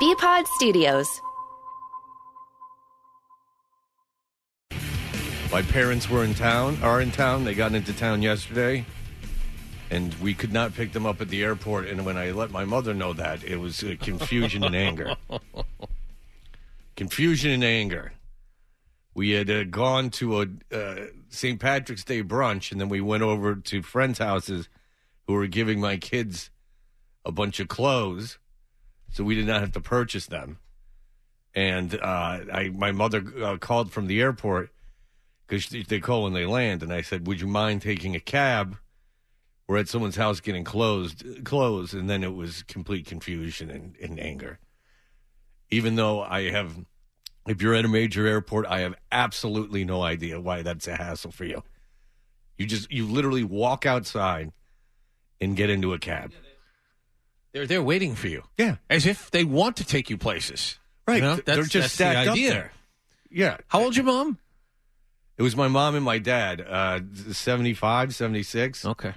Bpod Studios. My parents were in town, are in town. They got into town yesterday, and we could not pick them up at the airport. And when I let my mother know that, it was uh, confusion and anger. Confusion and anger. We had uh, gone to a uh, St. Patrick's Day brunch, and then we went over to friends' houses who were giving my kids a bunch of clothes, so we did not have to purchase them. And uh, I, my mother uh, called from the airport because they call when they land, and I said, "Would you mind taking a cab?" We're at someone's house getting closed, clothes, and then it was complete confusion and, and anger. Even though I have, if you're at a major airport, I have absolutely no idea why that's a hassle for you. You just you literally walk outside and get into a cab. They're they're waiting for you. Yeah. As if they want to take you places. Right. You know, They're that's- just that's the stacked up idea. there. Yeah. How old's your mom? It was my mom and my dad, uh, 75, 76. Okay.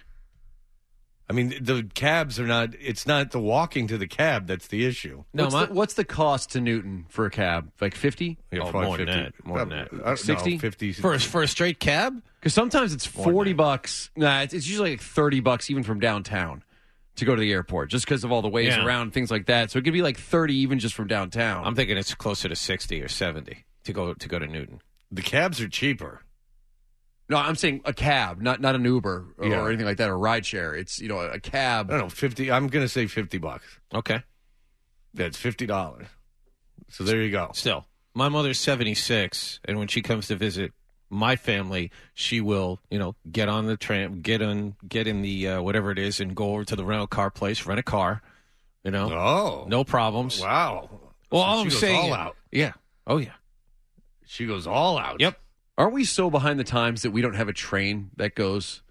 I mean, the cabs are not, it's not the walking to the cab that's the issue. No, what's, my, the, what's the cost to Newton for a cab? Like 50? Yeah, Oh, probably more than 50. that, more than that. I don't know, 60? 50. for a, for a straight cab? Because sometimes it's 40 bucks. Nah, it's, it's usually like 30 bucks even from downtown to go to the airport just because of all the ways Yeah. around, things like that. So it could be like 30 even just from downtown. I'm thinking it's closer to sixty or seventy to go to go to Newton. The cabs are cheaper. no, I'm saying a cab, not not an Uber or, Yeah. or anything like that, or ride share. It's, you know, a cab. I don't know, 50. I'm going to say 50 bucks. Okay. That's $50. So there you go. Still, my mother's 76, and when she comes to visit my family, she will, you know, get on the tram, get on, get in the uh, whatever it is, and go over to the rental car place, rent a car. You know, Oh. no problems. Wow. Well, So all she I'm goes saying, all out. yeah, oh yeah, She goes all out. yep. Aren't we so behind the times that we don't have a train that goes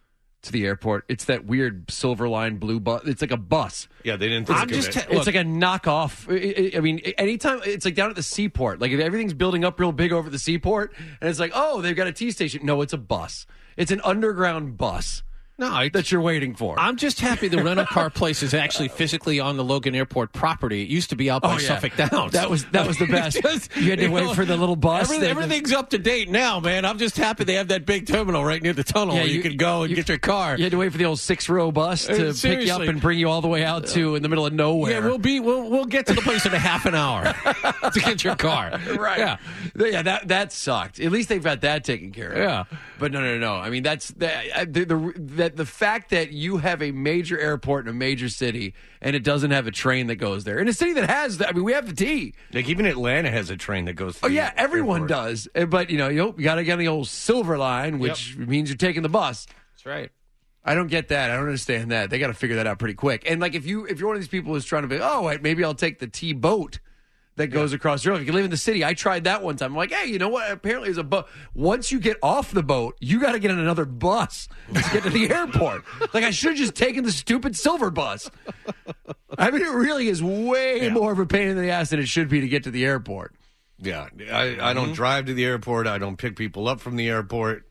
to the airport? It's that weird silver line blue bus. It's like a bus. Yeah, they didn't think I'm just it. it's like a knockoff. I- I I mean, anytime it's like down at the seaport, like if everything's building up real big over the seaport, and it's like, oh, they've got a T station. No, it's a bus. It's an underground bus No, I, that you're waiting for. I'm just happy the rental car place is actually physically on the Logan Airport property. It used to be out by Oh, yeah. Suffolk Downs. That was- that was the best. Just, You had to wait for the little bus everything- that- everything's up to date now, man. I'm just happy they have that big terminal right near the tunnel Yeah, where you, you- can go and you- get your car. you had to wait for the old six row bus to pick you up and bring you all the way out to in the middle of nowhere. Yeah, we'll be we'll we'll get to the place in a half an hour to get your car. right. Yeah. yeah. That that sucked. At least they've got that taken care of. Yeah. but no, no, no. I mean, that's the the the, that the fact that you have a major airport in a major city and it doesn't have a train that goes there in a city that has. I mean, we have the T. Like even Atlanta has a train that goes. Oh yeah, everyone airport. does. Uh, But you know, you, got to get on the old silver line, which means you're taking the bus. That's right. I don't get that. I don't understand that. They got to figure that out pretty quick. And like, if you if you're one of these people who's trying to be, oh, maybe I'll take the T boat that goes across the river. If you live in the city, I tried that one time. I'm like, hey, you know what? Apparently, there's a boat. Once you get off the boat, you got to get on another bus to get to the airport. Like, I should have just taken the stupid silver bus. I mean, it really is way more of a pain in the ass than it should be to get to the airport. Yeah, I, I don't drive to the airport. I don't pick people up from the airport.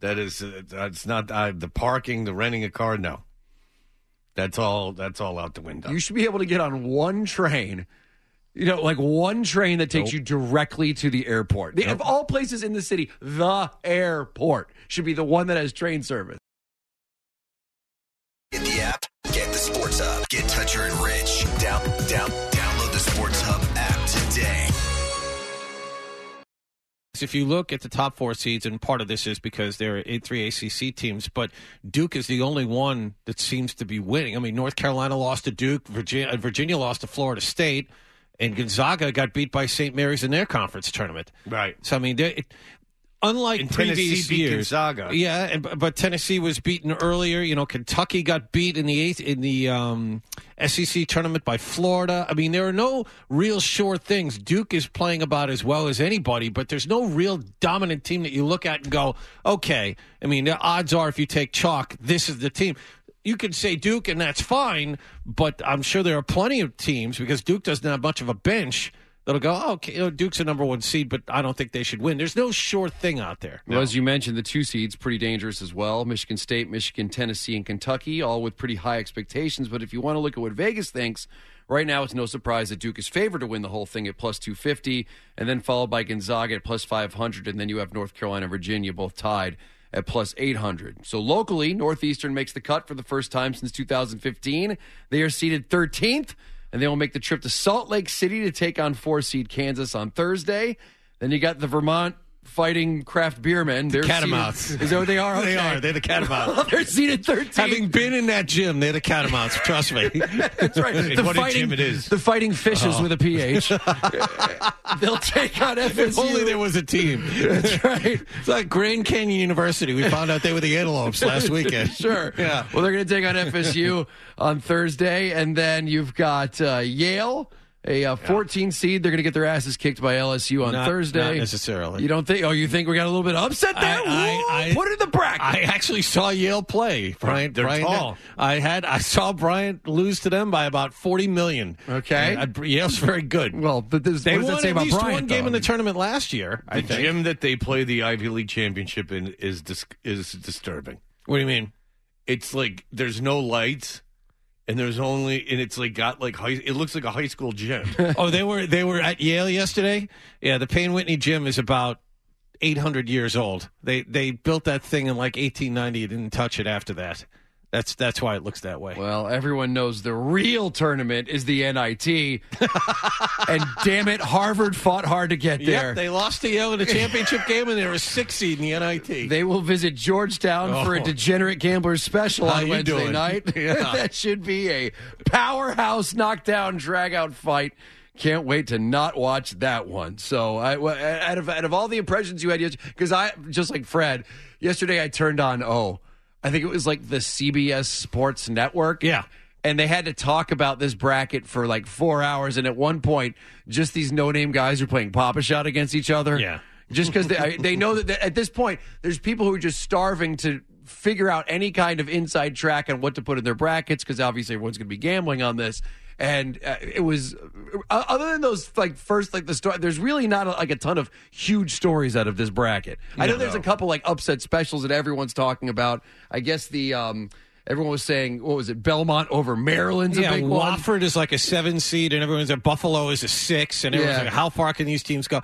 That is, uh, that's not uh, the parking, the renting a car. No, that's all. That's all out the window. You should be able to get on one train. You know, like one train that takes you directly to the airport. The, Of all places in the city, the airport should be the one that has train service. Get the app, get the Sports Hub, get Toucher and Rich. Down, down, download the Sports Hub app today. If you look at the top four seeds, and part of this is because there are eight, three ACC teams, but Duke is the only one that seems to be winning. I mean, North Carolina lost to Duke, Virginia, uh, Virginia lost to Florida State, and Gonzaga got beat by St. Mary's in their conference tournament. right. So I mean, they, it, unlike And Tennessee previous beat years, Gonzaga. yeah, and, but- but Tennessee was beaten earlier. You know, Kentucky got beat in the eighth in the um, SEC tournament by Florida. I mean, there are no real sure things. Duke is playing about as well as anybody, but there's no real dominant team that you look at and go, okay. I mean, the odds are if you take chalk, this is the team. You could say Duke, and that's fine, but I'm sure there are plenty of teams because Duke doesn't have much of a bench that'll go, oh, okay, Duke's a number one seed, but I don't think they should win. There's no sure thing out there. Well, as you mentioned, the two seeds pretty dangerous as well. Michigan State, Michigan, Tennessee, and Kentucky, all with pretty high expectations. But if you want to look at what Vegas thinks Right now, it's no surprise that Duke is favored to win the whole thing at plus 250, and then followed by Gonzaga at plus 500, and then you have North Carolina and Virginia both tied at plus 800. So locally, Northeastern makes the cut for the first time since 2015. They are seeded 13th, and they will make the trip to Salt Lake City to take on four seed Kansas on Thursday. Then you got the Vermont fighting craft beer beermen. They're Catamounts. seated- Is that what they are? They Okay. are. They're the Catamounts. They're seated 13th. Having been in that gym, they're the Catamounts. Trust me. That's right. The what a fighting, gym it is. The fighting fishes with a PH. They'll take on FSU. if only there was a team. That's right. It's like Grand Canyon University. We found out they were the antelopes last weekend. Sure. Yeah. Well, they're going to take on FSU on Thursday, and then you've got uh, Yale, a uh, 14 seed. They're going to get their asses kicked by LSU on Not- Thursday. not necessarily. You don't think? Oh, you think we got a little bit upset there? I- I- I- Put it in the bracket. I actually saw Yale play. Brian, They're Brian, tall. I had I saw Bryant lose to them by about forty million. Okay. And I- Yale's very good. well, but this, they what does won that say at least Bryant? one game though? in the tournament last year. I The think. gym that they play the Ivy League championship in is dis- is disturbing. What do you mean? It's like there's no lights, and there's only and it's like got like high. It looks like a high school gym. oh, they were they were at Yale yesterday. Yeah, the Payne Whitney gym is about eight hundred years old. They they built that thing in like eighteen ninety. Didn't touch it after that. That's that's why it looks that way. Well, everyone knows the real tournament is the NIT. and damn it, Harvard fought hard to get there. Yep, they lost to Yale in the championship game, and they were a six seed in the NIT. They will visit Georgetown for a Oh. degenerate gamblers special How on Wednesday doing? night. Yeah. that should be a powerhouse knockdown drag out fight. Can't wait to not watch that one. So, I, out of out of all the impressions you had yesterday, because I just like Fred yesterday, I turned on oh, I think it was like the CBS Sports Network. Yeah. And they had to talk about this bracket for like four hours. And at one point, just these no name guys are playing Pop-A-Shot against each other. Yeah. Just because they, they know that at this point, there's people who are just starving to figure out any kind of inside track on what to put in their brackets because obviously everyone's going to be gambling on this. And uh, it was, uh, other than those like first like the story, there's really not a, like a ton of huge stories out of this bracket. I know there's a couple like upset specials that everyone's talking about. I guess the um, everyone was saying what was it Belmont over Maryland's a yeah, big one. Wofford is like a seven seed, and everyone's at Buffalo is a six, and everyone's Yeah. like, how far can these teams go?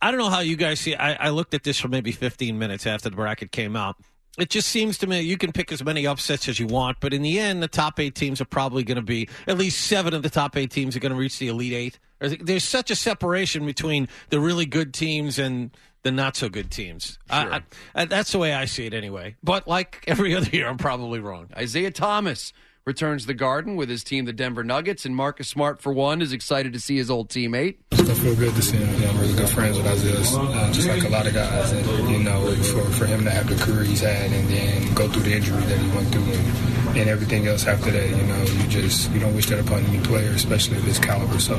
I don't know how you guys see. I, I looked at this for maybe 15 minutes after the bracket came out. It just seems to me you can pick as many upsets as you want, but in the end, the top eight teams are probably going to be at least seven of the top eight teams are going to reach the elite eight. There's- such a separation between the really good teams and the not so good teams. I, I, I- that's the way I see it anyway. But like every other year, I'm probably wrong. Isaiah Thomas returns the Garden with his team, the Denver Nuggets, and Marcus Smart, for one, is excited to see his old teammate. Still feel good to see him. Know, I'm really good friends with Isaiah, uh, just like a lot of guys. And, you know, for, for him to have the career he's had and then go through the injury that he went through and, and everything else after that, you know, you just, you don't wish that upon any player, especially of this caliber. So,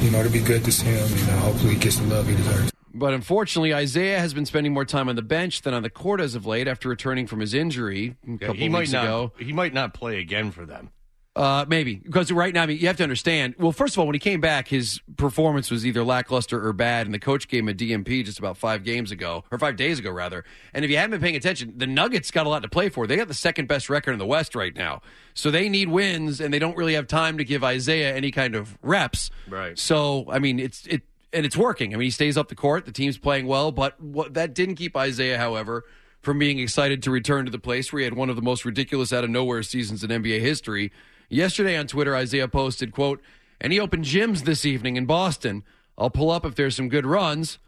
you know, it'll be good to see him. You know, hopefully he gets the love he deserves. But unfortunately, Isaiah has been spending more time on the bench than on the court as of late after returning from his injury a couple he weeks not. ago. He might not play again for them. Uh, maybe because right now, I mean, you have to understand. Well, first of all, when he came back, his performance was either lackluster or bad, and the coach gave him a DNP just about five games ago, or five days ago, rather. And if you haven't been paying attention, the Nuggets got a lot to play for. They got the second best record in the West right now, so they need wins, and they don't really have time to give Isaiah any kind of reps. Right. So, I mean, it's it and it's working. I mean, he stays up the court. The team's playing well, but what that didn't keep Isaiah, however, from being excited to return to the place where he had one of the most ridiculous out of nowhere seasons in NBA history. Yesterday on Twitter, Isaiah posted, quote, any open gyms this evening in Boston. I'll pull up if there's some good runs.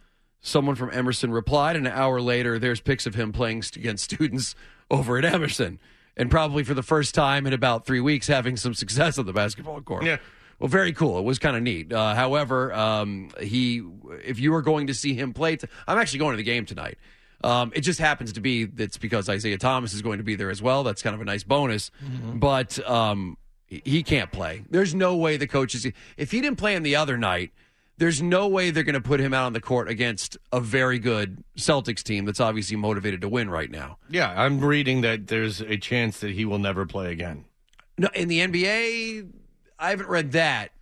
Someone from Emerson replied, and an hour later, there's pics of him playing against students over at Emerson. And probably for the first time in about three weeks, having some success on the basketball court. Yeah. Well, very cool. It was kind of neat. Uh, however, um, he, if you are going to see him play, t- I'm actually going to the game tonight. Um, it just happens to be that's because Isaiah Thomas is going to be there as well. That's kind of a nice bonus. But um, he- he can't play. There's no way the coaches. If he didn't play him the other night, there's no way they're going to put him out on the court against a very good Celtics team that's obviously motivated to win right now. Yeah, I'm reading that there's a chance that he will never play again. No, in the NBA, I haven't read that.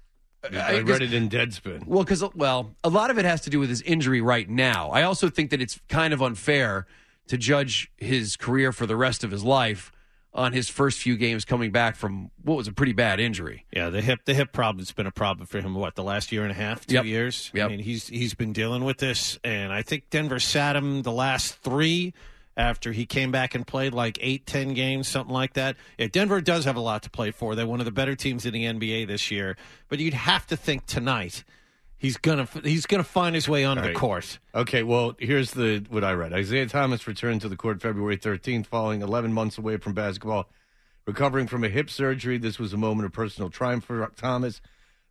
I, read it in Deadspin. Well, because well, a lot of it has to do with his injury right now. I also think that it's kind of unfair to judge his career for the rest of his life on his first few games coming back from what was a pretty bad injury. Yeah, the hip the hip problem's been a problem for him. What the last year and a half, two Yep. years. Yep. I mean, he's he's been dealing with this, and I think Denver sat him the last three after he came back and played like eight, ten games, something like that. Yeah, Denver does have a lot to play for. They're one of the better teams in the NBA this year, but you'd have to think tonight he's gonna he's gonna find his way onto Right. the court. Okay, well, here's the what I read. Isaiah Thomas returned to the court February 13th following 11 months away from basketball, recovering from a hip surgery. This was a moment of personal triumph for Thomas.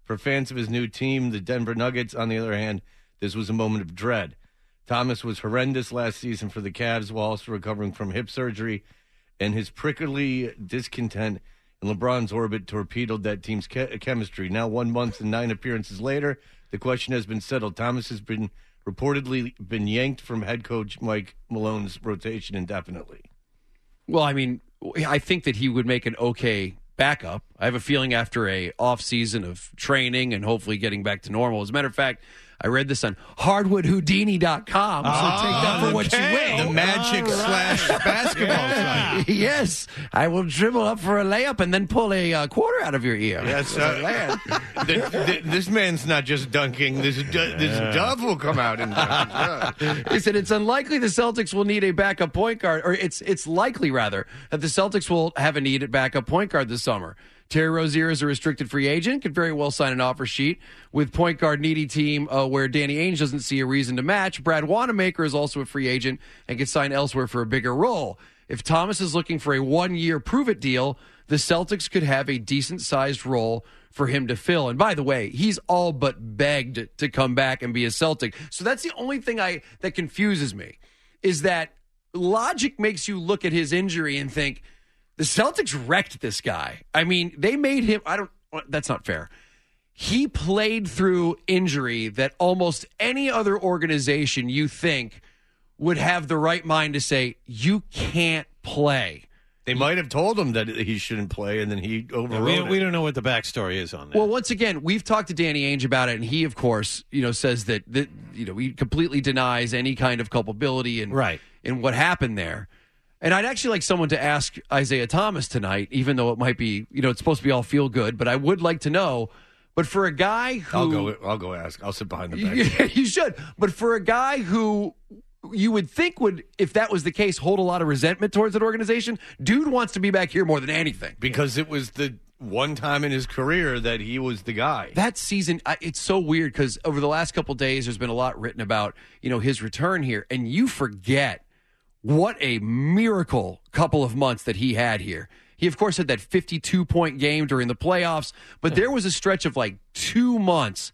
For fans of his new team, the Denver Nuggets, on the other hand, this was a moment of dread. Thomas was horrendous last season for the Cavs while also recovering from hip surgery, and his prickly discontent in LeBron's orbit torpedoed that team's che- chemistry. Now, one month and nine appearances later, the question has been settled. Thomas has been reportedly been yanked from head coach Mike Malone's rotation indefinitely. Well, I mean, I think that he would make an okay backup. I have a feeling after a off season of training and hopefully getting back to normal. As a matter of fact, I read this on hardwoodhoudini.com. So take that for what you will. The magic slash basketball site. yes, I will dribble up for a layup and then pull a uh, quarter out of your ear. Yes, uh, th- th- this man's not just dunking. This this dove will come out and dunk. Yeah. He said it's unlikely the Celtics will need a backup point guard, or it's it's likely rather that the Celtics will have a need at backup point guard this summer. Terry Rozier is a restricted free agent, could very well sign an offer sheet with point guard needy team uh, where Danny Ainge doesn't see a reason to match. Brad Wanamaker is also a free agent and could sign elsewhere for a bigger role. If Thomas is looking for a one year prove it deal, the Celtics could have a decent sized role for him to fill. And by the way, he's all but begged to come back and be a Celtic. So that's the only thing I that confuses me is that logic makes you look at his injury and think the Celtics wrecked this guy. I mean, they made him I don't that's not fair. He played through injury that almost any other organization you think would have the right mind to say you can't play. They might have told him that he shouldn't play, and then he overrode we, we don't know what the backstory is on that. Well, once again, we've talked to Danny Ainge about it, and he, of course, you know, says that, that you know he completely denies any kind of culpability in Right. in what happened there. And I'd actually like someone to ask Isaiah Thomas tonight, even though it might be, you know, it's supposed to be all feel good, but I would like to know. But for a guy who I'll go. I'll go ask. I'll sit behind the. Yeah, you should. But for a guy who you would think would, if that was the case, hold a lot of resentment towards that organization, dude wants to be back here more than anything. because it was the one time in his career that he was the guy. that season it's so weird because over the last couple days there's been a lot written about you know his return here and you forget what a miracle couple of months that he had here he of course had that 52 point game during the playoffs but there was a stretch of like two months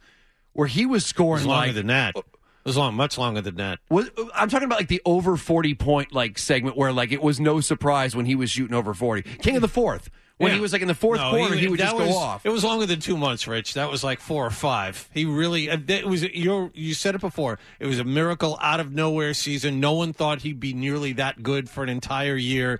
where he was scoring longer like than that. It was long, much longer than that. was, I'm talking about like the over 40 point like segment where like it was no surprise when he was shooting over 40. King of the fourth. When Yeah. he was like in the fourth No, quarter, he, would that just was, go off. It was longer than two months, Rich. That was like four or five. He really, uh, it was. You you said it before. It was a miracle out of nowhere season. No one thought he'd be nearly that good for an entire year,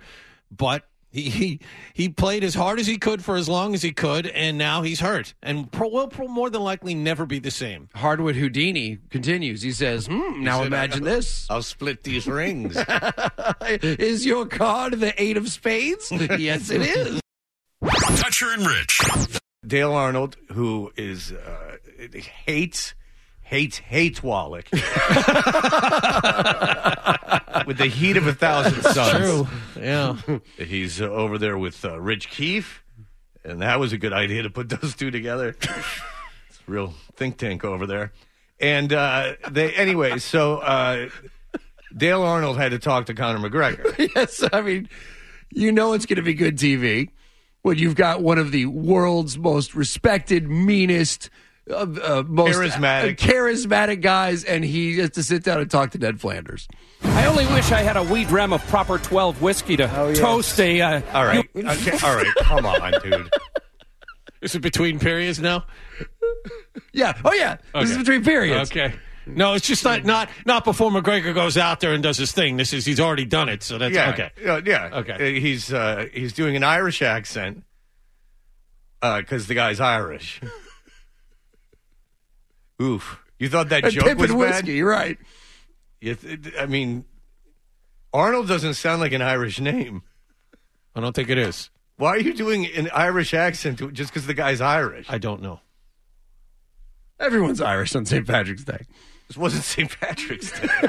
but he he, he played as hard as he could for as long as he could, and now he's hurt and pro, will pro, more than likely never be the same. Hardwood Houdini continues. He says, hmm, now said, imagine "I- this. I'll split these rings. Is your card the eight of spades? yes, it is. Toucher and Rich. Dale Arnold, who is uh, hates hates hates Wallach with the heat of a thousand suns. Yeah. He's uh, over there with uh, Rich Keefe, and that was a good idea to put those two together. it's a real think tank over there. And uh, they, anyway, so uh, Dale Arnold had to talk to Conor McGregor. yes, I mean, you know it's going to be good TV when you've got one of the world's most respected, meanest, uh, uh, most Charismatic. charismatic guys, and he has to sit down and talk to Ned Flanders. I only wish I had a wee dram of proper 12 whiskey to toast a. Uh, All right, okay, all right, come on, dude. Is it between periods now? Yeah. Oh, yeah. This is between periods. Okay. No, it's just not not not before McGregor goes out there and does his thing. This is he's already done it, so that's Yeah, okay. uh, yeah. Okay. Uh, He's uh, he's doing an Irish accent because the guy's Irish. Oof! You thought that And joke Pippin was whiskey. bad? You're right. You th- I mean, Arnold doesn't sound like an Irish name. I don't think it is. Why are you doing an Irish accent to, just because the guy's Irish? I don't know. Everyone's Irish on St. Patrick's Day. This wasn't St. Patrick's Day.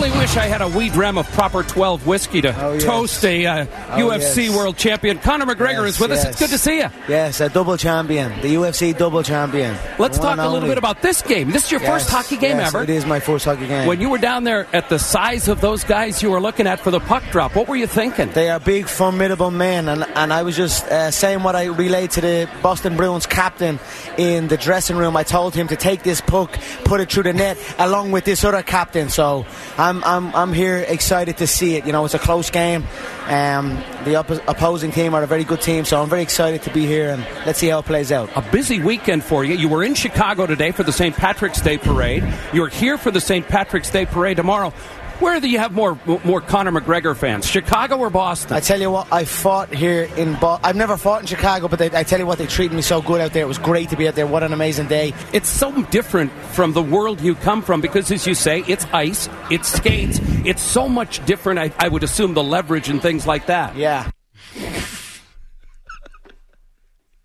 Only wish I had a wee dram of proper 12 whiskey to Oh, yes. toast a uh, UFC yes. world champion. Conor McGregor Yes, is with us. It's good to see you. Yes, a double champion, the UFC double champion. Let's One talk a little only. bit about this game. This is your first hockey game yes, ever. It is my first hockey game. When you were down there at the size of those guys you were looking at for the puck drop, what were you thinking? They are big, formidable men, and, and I was just uh, saying what I relayed to the Boston Bruins captain in the dressing room. I told him to take this puck, put it through the net, along with this other captain. So I'm, I'm, I'm I'm here excited to see it. You know, it's a close game. Um, the oppo- opposing team are a very good team, so I'm very excited to be here, and let's see how it plays out. A busy weekend for you. You were in Chicago today for the St. Patrick's Day parade. You're here for the St. Patrick's Day parade tomorrow. Where do you have more more Conor McGregor fans, Chicago or Boston? I tell you what, I fought here in. Boston. I've never fought in Chicago, but they, I tell you what, they treated me so good out there. It was great to be out there. What an amazing day! It's so different from the world you come from because, as you say, it's ice, it's skates, it's so much different. I, I would assume the leverage and things like that. Yeah,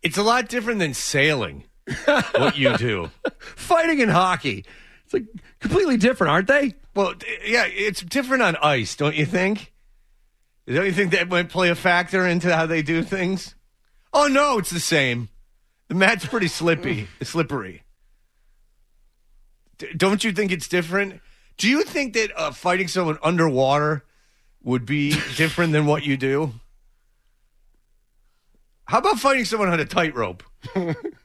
it's a lot different than sailing, what you do. Fighting in hockey. Like completely different, aren't they? Well, yeah, it's different on ice, don't you think? Don't you think that might play a factor into how they do things? Oh no, it's the same. The mat's pretty slippy, slippery. D- don't you think it's different? Do you think that uh, fighting someone underwater would be different than what you do? How about fighting someone on a tightrope?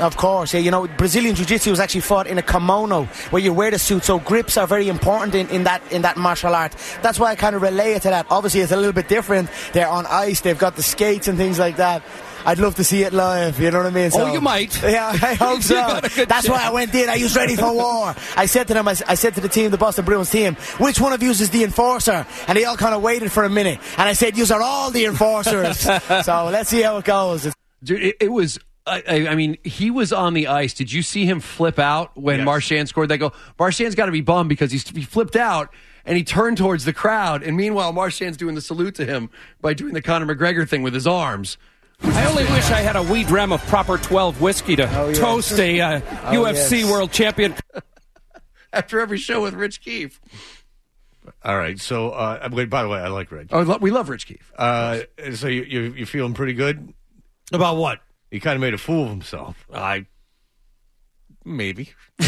of course. Yeah, you know, Brazilian Jiu-Jitsu was actually fought in a kimono where you wear the suit. So grips are very important in, in that in that martial art. That's why I kind of relay it to that. Obviously, it's a little bit different. They're on ice. They've got the skates and things like that. I'd love to see it live. You know what I mean? Oh, you might. Yeah, I hope so. got a good That's why I went in. I was ready for war. I said to them, I said to the team, the Boston Bruins team, which one of you is the enforcer? And they all kind of waited for a minute. And I said, you are all the enforcers. so let's see how it goes. Dude, it, it was. I, I I mean, he was on the ice. Did you see him flip out when Yes. Marchand scored that goal? Marchand's got to be bummed because he's, he flipped out and he turned towards the crowd. And meanwhile, Marchand's doing the salute to him by doing the Conor McGregor thing with his arms. I only wish I had a wee dram of proper 12 whiskey to yes. toast a uh, UFC yes. world champion. After every show with Rich Keefe. All right. So, uh, by the way, I like Rich. Oh, we love Rich Keefe. Uh, so you, you you feeling pretty good? About what? He kind of made a fool of himself. I maybe.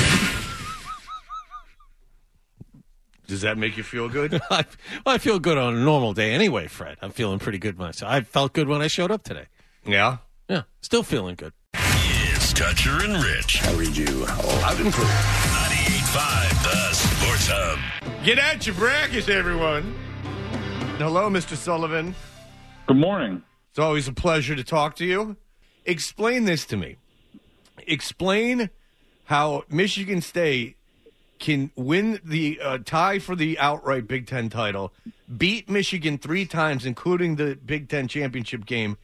Does that make you feel good? I, well, I feel good on a normal day anyway, Fred. I'm feeling pretty good myself. I felt good when I showed up today. yeah. Yeah, still feeling good. It's Toucher and Rich. I read you loud and clear. 98.5 The Sports Hub. Get at your brackets, everyone. Hello, Mr. Sullivan. Good morning. It's always a pleasure to talk to you. Explain this to me. Explain how Michigan State can win the uh, tie for the outright Big Ten title, beat Michigan three times, including the Big Ten championship game,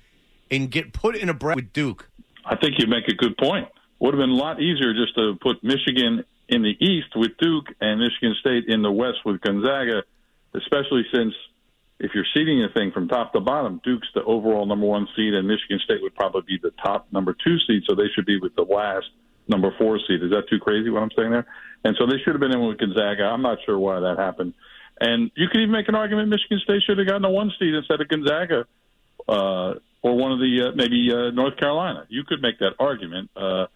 and get put in a bracket with Duke. I think you make a good point. Would have been a lot easier just to put Michigan in the East with Duke and Michigan State in the West with Gonzaga, especially since if you're seeding the thing from top to bottom, Duke's the overall number one seed, and Michigan State would probably be the top number two seed, so they should be with the last number four seed. Is that too crazy what I'm saying there? And so they should have been in with Gonzaga. I'm not sure why that happened. And you could even make an argument Michigan State should have gotten a one seed instead of Gonzaga uh, or one of the uh, maybe uh, North Carolina. You could make that argument. Uh,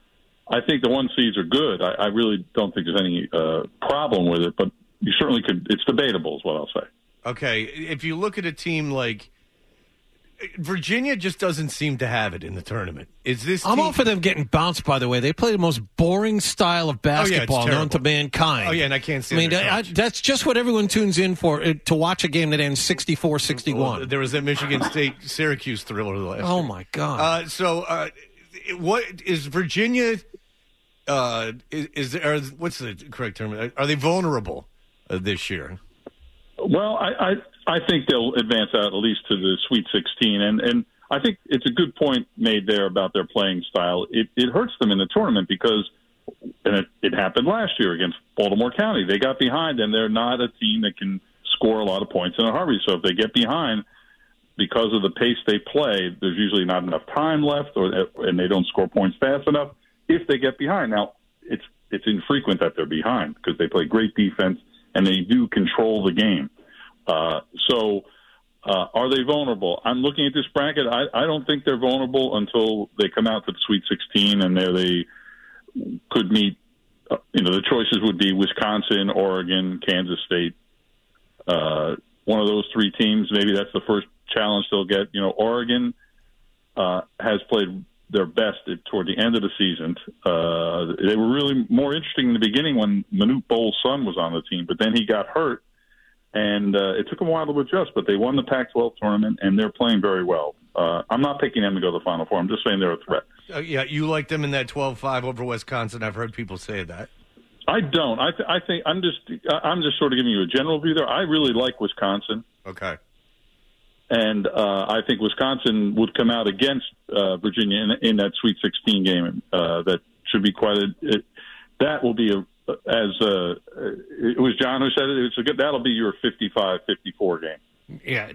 I think the one seeds are good. I, I really don't think there's any uh, problem with it, but you certainly could. It's debatable, is what I'll say. Okay, if you look at a team like Virginia, just doesn't seem to have it in the tournament. Is this? I'm team- all for them getting bounced. By the way, they play the most boring style of Oh, yeah, basketball known to mankind. Oh yeah, and I can't see. I mean, I, that's just what everyone tunes in for uh, to watch a game that ends 64-61. there was that Michigan State Syracuse thriller last. Oh my god! Uh, so, uh, what is Virginia? Uh, is, is there? What's the correct term? Are they vulnerable uh, this year? Well, I, I I think they'll advance out at least to the Sweet 16, and and I think it's a good point made there about their playing style. It it hurts them in the tournament because, and it, it happened last year against Baltimore County. They got behind, and they're not a team that can score a lot of points in a hurry. So if they get behind because of the pace they play, there's usually not enough time left, or and they don't score points fast enough. If they get behind, now it's it's infrequent that they're behind because they play great defense and they do control the game. Uh, so. Uh, are they vulnerable? I'm looking at this bracket. I, I don't think they're vulnerable until they come out to the Sweet 16, and there they could meet. Uh, you know, the choices would be Wisconsin, Oregon, Kansas State. Uh, one of those three teams. Maybe that's the first challenge they'll get. You know, Oregon uh, has played their best toward the end of the season. Uh, they were really more interesting in the beginning when Manute Bol's son was on the team, but then he got hurt and uh, it took them a while to adjust. But they won the Pac-12 tournament, and they're playing very well. Uh, I'm not picking them to go to the Final Four. I'm just saying they're a threat. Uh, yeah, you like them in that 12-5 over Wisconsin. I've heard people say that. I don't. I, th- I think I'm just I'm just sort of giving you a general view there. I really like Wisconsin. Okay. And uh, I think Wisconsin would come out against uh, Virginia in, in that Sweet 16 game. Uh, that should be quite a. It, that will be a as uh, it was John who said it. It's a good. That'll be your 55-54 game. Yeah,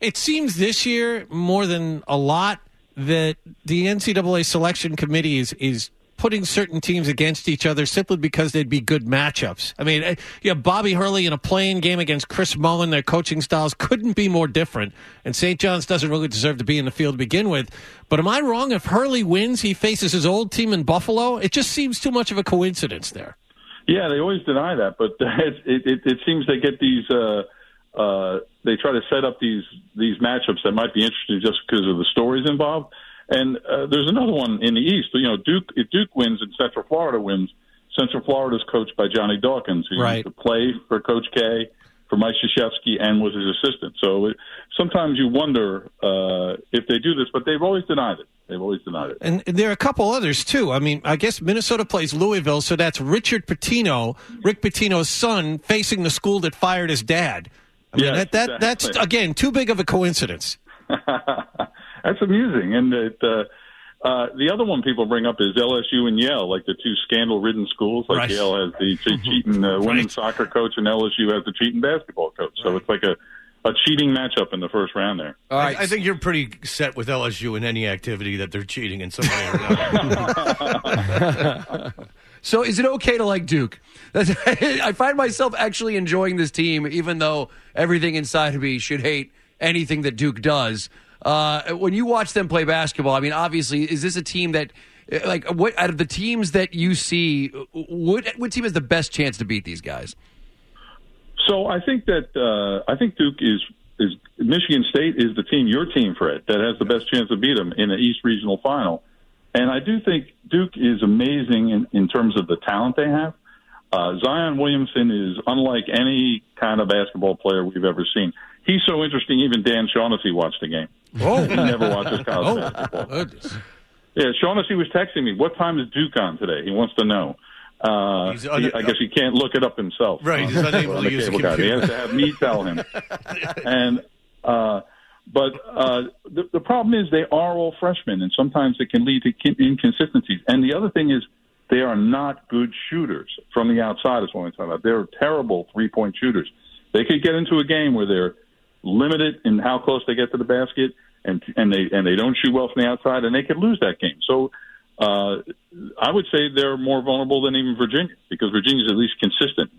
it seems this year more than a lot that the NCAA selection committee is is putting certain teams against each other simply because they'd be good matchups. I mean, you have Bobby Hurley in a playing game against Chris Mullin. Their coaching styles couldn't be more different. And St. John's doesn't really deserve to be in the field to begin with. But am I wrong? If Hurley wins, he faces his old team in Buffalo. It just seems too much of a coincidence there. Yeah, they always deny that, but it, it, it seems they get these. Uh, uh, they try to set up these these matchups that might be interesting just because of the stories involved. And uh, there's another one in the East. You know, Duke. If Duke wins and Central Florida wins, Central Florida is coached by Johnny Dawkins, who right. used to play for Coach K, for Mike Krzyzewski, and was his assistant. So it, sometimes you wonder uh, if they do this, but they've always denied it. They've always denied it. And there are a couple others too. I mean, I guess Minnesota plays Louisville, so that's Richard Pitino, Rick Pitino's son, facing the school that fired his dad. I mean, Yes, that, that exactly. that's again too big of a coincidence. That's amusing. And it, uh, uh, the other one people bring up is LSU and Yale, like the two scandal-ridden schools. Like Right. Yale has the che- cheating uh, women's soccer coach, and LSU has the cheating basketball coach. So it's like a a cheating matchup in the first round there. All right. I, I think you're pretty set with LSU in any activity that they're cheating in some way or another. So is it okay to like Duke? That's, I find myself actually enjoying this team, even though everything inside of me should hate anything that Duke does. Uh, when you watch them play basketball, I mean, obviously, is this a team that, uh, like, what out of the teams that you see, what what team has the best chance to beat these guys? So I think that uh, I think Duke is is Michigan State is the team, your team, Fred, that has the best chance to beat them in the East Regional Final. And I do think Duke is amazing in, in terms of the talent they have. Uh, Zion Williamson is unlike any kind of basketball player we've ever seen. He's so interesting. Even Dan Shaughnessy watched the game. Oh, He never watches college oh, basketball. goodness. Yeah, Shaughnessy was texting me. What time is Duke on today? He wants to know. Uh, un- he- I guess he can't look it up himself. Right, he's unable to use a cable guy. He has to have me tell him. and uh, but uh, the, the problem is they are all freshmen, and sometimes it can lead to inconsistencies. And the other thing is they are not good shooters from the outside. Is what I'm talking about. They're terrible three point shooters. They could get into a game where they're limited in how close they get to the basket, and and they and they don't shoot well from the outside, and they could lose that game. So. Uh, I would say they're more vulnerable than even Virginia because Virginia's at least consistent.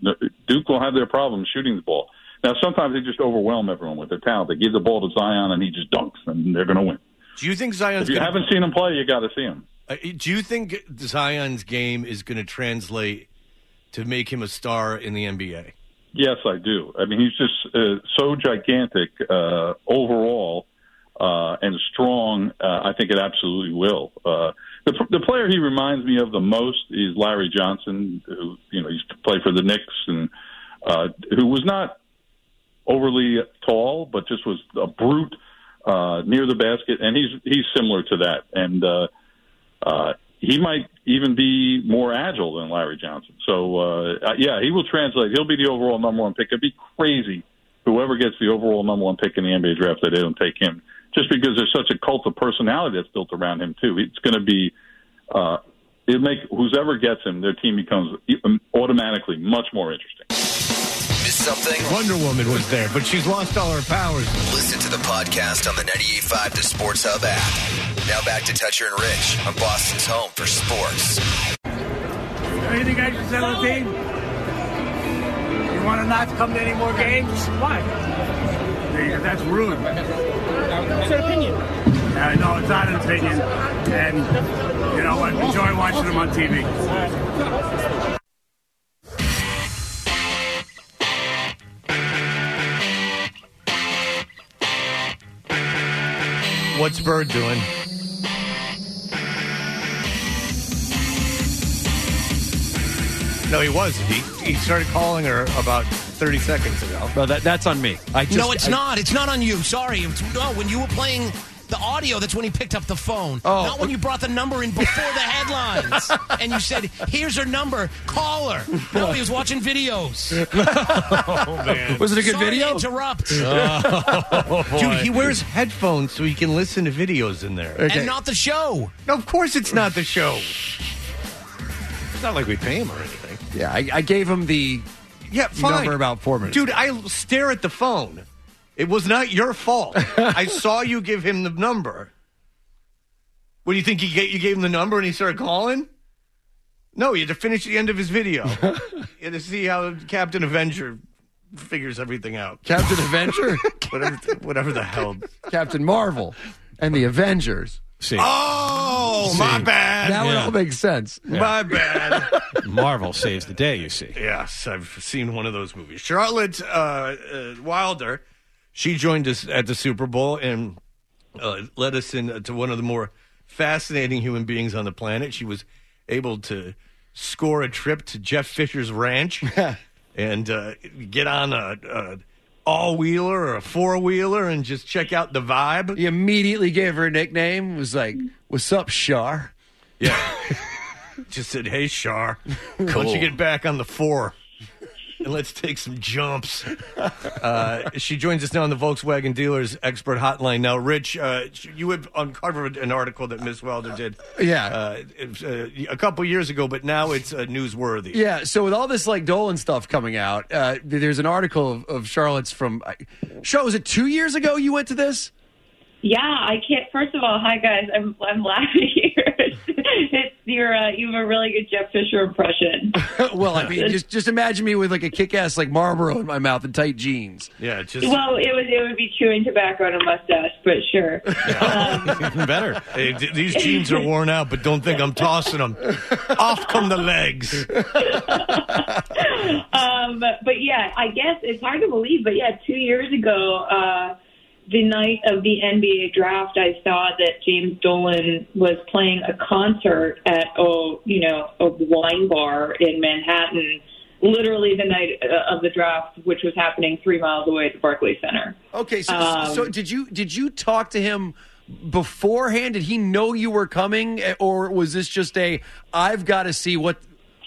Duke will have their problems shooting the ball. Now, sometimes they just overwhelm everyone with their talent. They give the ball to Zion and he just dunks, and they're going to win. Do you think Zion's If you gonna, haven't seen him play, you got to see him. uh, do you think Zion's game is going to translate to make him a star in the NBA? Yes, I do. I mean, he's just uh, so gigantic uh, overall uh, and strong. Uh, I think it absolutely will. Uh, the, the player he reminds me of the most is Larry Johnson, who you know used to play for the Knicks and uh, who was not overly tall, but just was a brute uh, near the basket, and he's he's similar to that. And uh, uh, he might even be more agile than Larry Johnson. So uh, yeah, he will translate. He'll be the overall number one pick. It'd be crazy whoever gets the overall number one pick in the NBA draft that they don't take him, just because there's such a cult of personality that's built around him too. It's going to be. Uh, it make whoever gets him, their team becomes automatically much more interesting. Something? Wonder Woman was there, but she's lost all her powers. Listen to the podcast on the 98.5 The Sports Hub app. Now back to Toucher and Rich on Boston's home for sports. Anything I should say to the team? You want to not come to any more games? Why? That's rude. It's an opinion. Uh, no, it's not an opinion. And you know what? Enjoy watching them on TV. What's Bird doing? No, he wasn't. He, he started calling her about 30 seconds ago. Well, that, that's on me. I just, no, it's I- not. It's not on you. Sorry. It's, no, when you were playing the audio, that's when he picked up the phone. Oh. Not when you brought the number in before the headlines. and you said, here's her number. Call her. No, he was watching videos. Oh, man. Was it a good Sorry video? To interrupt. Oh, Dude, he wears headphones so he can listen to videos in there. And not the show. No, of course it's not the show. It's not like we pay him or anything. Yeah, I, I gave him the Yeah, fine. number about four minutes. Dude, I stare at the phone. It was not your fault. I saw you give him the number. What do you think? He gave, you gave him the number and he started calling? No, you had to finish the end of his video. you had to see how Captain Avenger figures everything out. Captain Avenger, Whatever, whatever the hell. Captain Marvel, and the Avengers. See, Oh, my bad. That would all make sense. My bad. Marvel saves the day. You see. Yes, I've seen one of those movies. Charlotte uh, uh, Wilder, she joined us at the Super Bowl and uh, led us into one of the more fascinating human beings on the planet. She was able to score a trip to Jeff Fisher's ranch and uh, get on a, a all wheeler or a four wheeler and just check out the vibe. He immediately gave her a nickname. Was like, "What's up, Shar?" Yeah. Just said, hey, Shar, why don't you get back on the four? And let's take some jumps. Uh, she joins us now on the Volkswagen Dealers Expert Hotline. Now, Rich, uh, you had uncovered an article that Miss Wilder did. Yeah. Uh, uh, a couple years ago, but now it's uh, newsworthy. Yeah. So with all this like Dolan stuff coming out, uh, there's an article of, of Charlotte's from. Show was it two years ago? You went to this? Yeah, I can't. First of all, hi guys. I'm I'm laughing here. it's you're uh, you have a really good Jeff Fisher impression. well, I mean, just just imagine me with like a kick-ass like Marlboro in my mouth and tight jeans. Yeah, just Well, it would it would be chewing tobacco and a mustache, but sure. Um, even better. Hey, d- these jeans are worn out, but don't think I'm tossing them. Off come the legs. um, but yeah, I guess it's hard to believe, but yeah, two years ago, uh, the night of the NBA draft, I saw that James Dolan was playing a concert at oh, you know, a wine bar in Manhattan. Literally the night uh, of the draft, which was happening three miles away at the Barclays Center. Okay, so Um, so did you did you talk to him beforehand? Did he know you were coming, or was this just a I've got to see what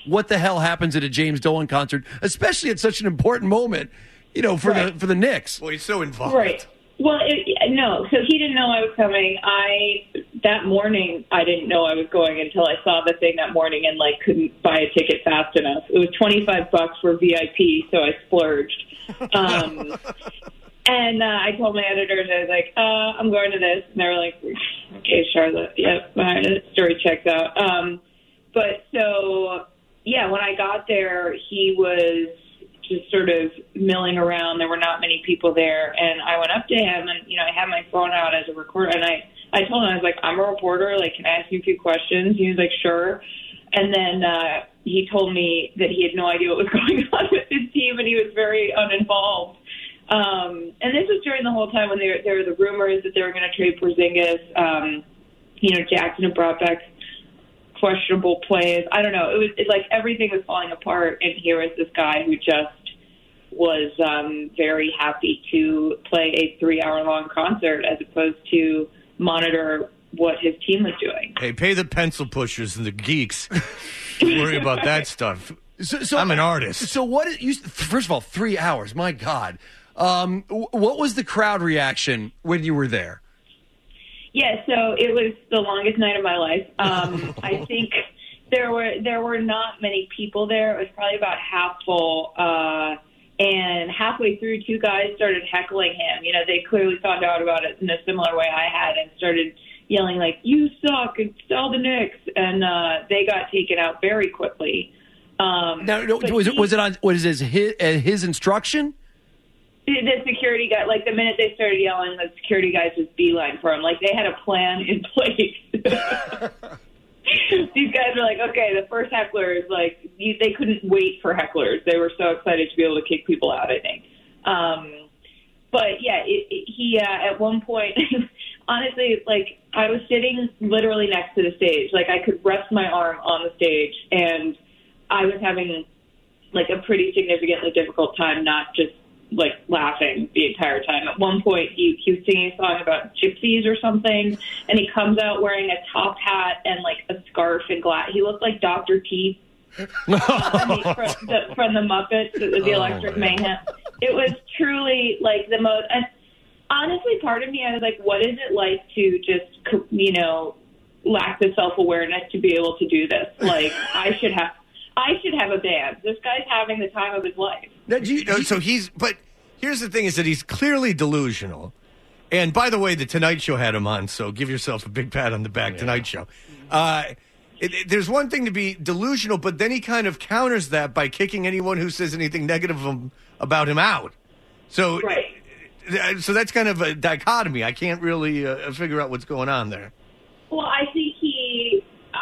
what the hell happens at a James Dolan concert, especially at such an important moment, you know, for Right. the for the Knicks? Well, he's so involved. Right. Well, it, no. So he didn't know I was coming. I that morning I didn't know I was going until I saw the thing that morning and like couldn't buy a ticket fast enough. It was twenty five bucks for VIP, so I splurged. Um, and uh, I told my editors I was like, uh, "I'm going to this," and they were like, "Okay, Charlotte, yep, my story checks out." Um, but so yeah, when I got there, he was just sort of milling around. There were not many people there, and I went up to him, and you know, I had my phone out as a recorder, and I I told him I was like, I'm a reporter. Like, can I ask you a few questions? He was like, sure. And then uh, he told me that he had no idea what was going on with his team, and he was very uninvolved. Um, and this was during the whole time when there there were the rumors that they were going to trade Porzingis. Um, you know, Jackson had brought back questionable plays. I don't know. It was it, like everything was falling apart, and here was this guy who just was um, very happy to play a three-hour-long concert as opposed to monitor what his team was doing. Hey, pay the pencil pushers and the geeks. Don't worry about that stuff. So, so I'm an artist. So what? Is, you, first of all, three hours. My God. Um, what was the crowd reaction when you were there? Yeah, so it was the longest night of my life. Um, I think there were there were not many people there. It was probably about half full. Uh, And halfway through, two guys started heckling him. You know, they clearly found out about it in a similar way I had and started yelling like "You suck" and "Sell the Knicks," and uh, they got taken out very quickly. Um, Now, no, was it he- was it on his his, uh, his instruction? the security guy, like the minute they started yelling, the security guys just beeline for him. Like they had a plan in place. These guys were like, okay, the first heckler is like, they couldn't wait for hecklers. They were so excited to be able to kick people out. I think. Um, but yeah, it, it, he uh, at one point, honestly, like I was sitting literally next to the stage. Like I could rest my arm on the stage, and I was having like a pretty significantly difficult time not just like laughing the entire time. At one point, he, he was singing a song about gypsies or something, and he comes out wearing a top hat and like a scarf and glass. He looked like Dr. Teeth from, the, from the Muppets, the, the Oh, Electric man. Mayhem. It was truly like the most. And honestly, part of me, I was like, what is it like to just, you know, lack the self awareness to be able to do this? Like, I should have. I should have a band. This guy's having the time of his life. You know, so he's, but here's the thing: is that he's clearly delusional. And by the way, the Tonight Show had him on, so give yourself a big pat on the back. Tonight Show. Uh, it, it- there's one thing to be delusional, but then he kind of counters that by kicking anyone who says anything negative of him, about him out. So, uh, so that's kind of a dichotomy. I can't really uh, figure out what's going on there. Well, I think he.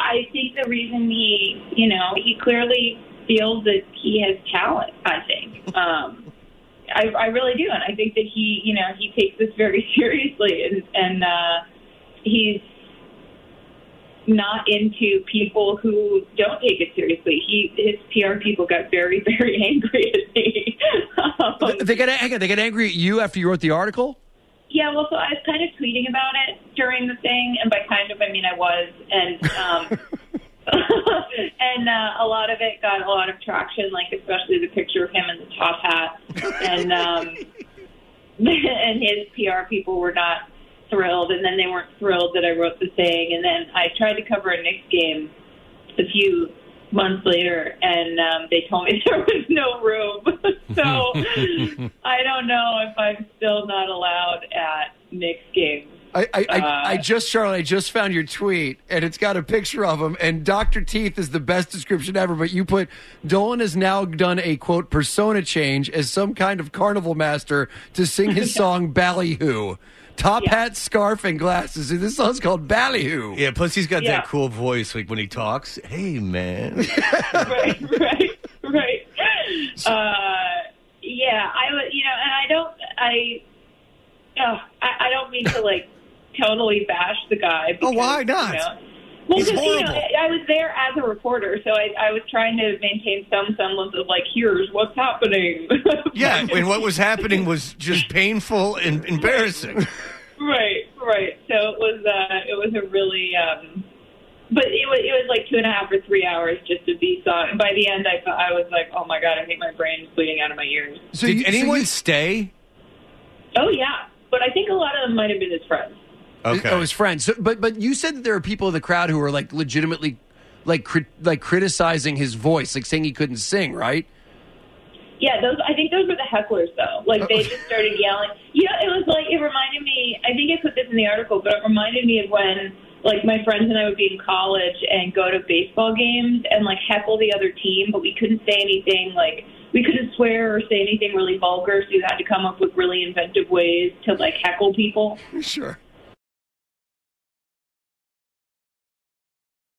I think the reason he, you know, he clearly feels that he has talent. I think. Um, I, I really do, and I think that he, you know, he takes this very seriously, and and uh, he's not into people who don't take it seriously. He his PR people got very very angry at me. Um, They got hang on, they got angry at you after you wrote the article. Yeah, well, so I was kind of tweeting about it during the thing, and by kind of I mean I was, and um, and uh, a lot of it got a lot of traction, like especially the picture of him in the top hat, and um, and his PR people were not thrilled, and then they weren't thrilled that I wrote the thing, and then I tried to cover a Knicks game a few months later, and um, they told me there was no room. so I don't know if I'm still not allowed at Knicks games. I, I, I, Uh, I just, Charlotte, I just found your tweet, and it's got a picture of him. And Dr. Teeth is the best description ever. But you put Dolan has now done a quote persona change as some kind of carnival master to sing his song Ballyhoo. Top hat, scarf, and glasses. And this song's called Ballyhoo. Yeah, plus he's got Yeah. that cool voice, like when he talks. Hey, man. right, right, right. Uh, yeah, I would, you know, and I don't, I, oh, I, I don't mean to like totally bash the guy. Because, Oh, why not? You know, well, He's because you know. I I was there as a reporter, so I, I was trying to maintain some semblance of like, here's what's happening. Yeah, and what was happening was just painful and embarrassing. right, right. So it was, uh, it was a really, um, but it was, it was like two and a half or three hours just to be song. And by the end, I, I was like, oh my god, I think my brain's bleeding out of my ears. So did anyone stay? Oh yeah, but I think a lot of them might have been his friends. Okay. Oh, his friends. So, but but you said that there are people in the crowd who are like legitimately like crit, like criticizing his voice, like saying he couldn't sing, right? Yeah, those. I think those were the hecklers though. Like they just started yelling. You know, it was like it reminded me. I think I put this in the article, but it reminded me of when like my friends and I would be in college and go to baseball games and like heckle the other team, but we couldn't say anything like we couldn't swear or say anything really vulgar, so you had to come up with really inventive ways to like heckle people. Sure.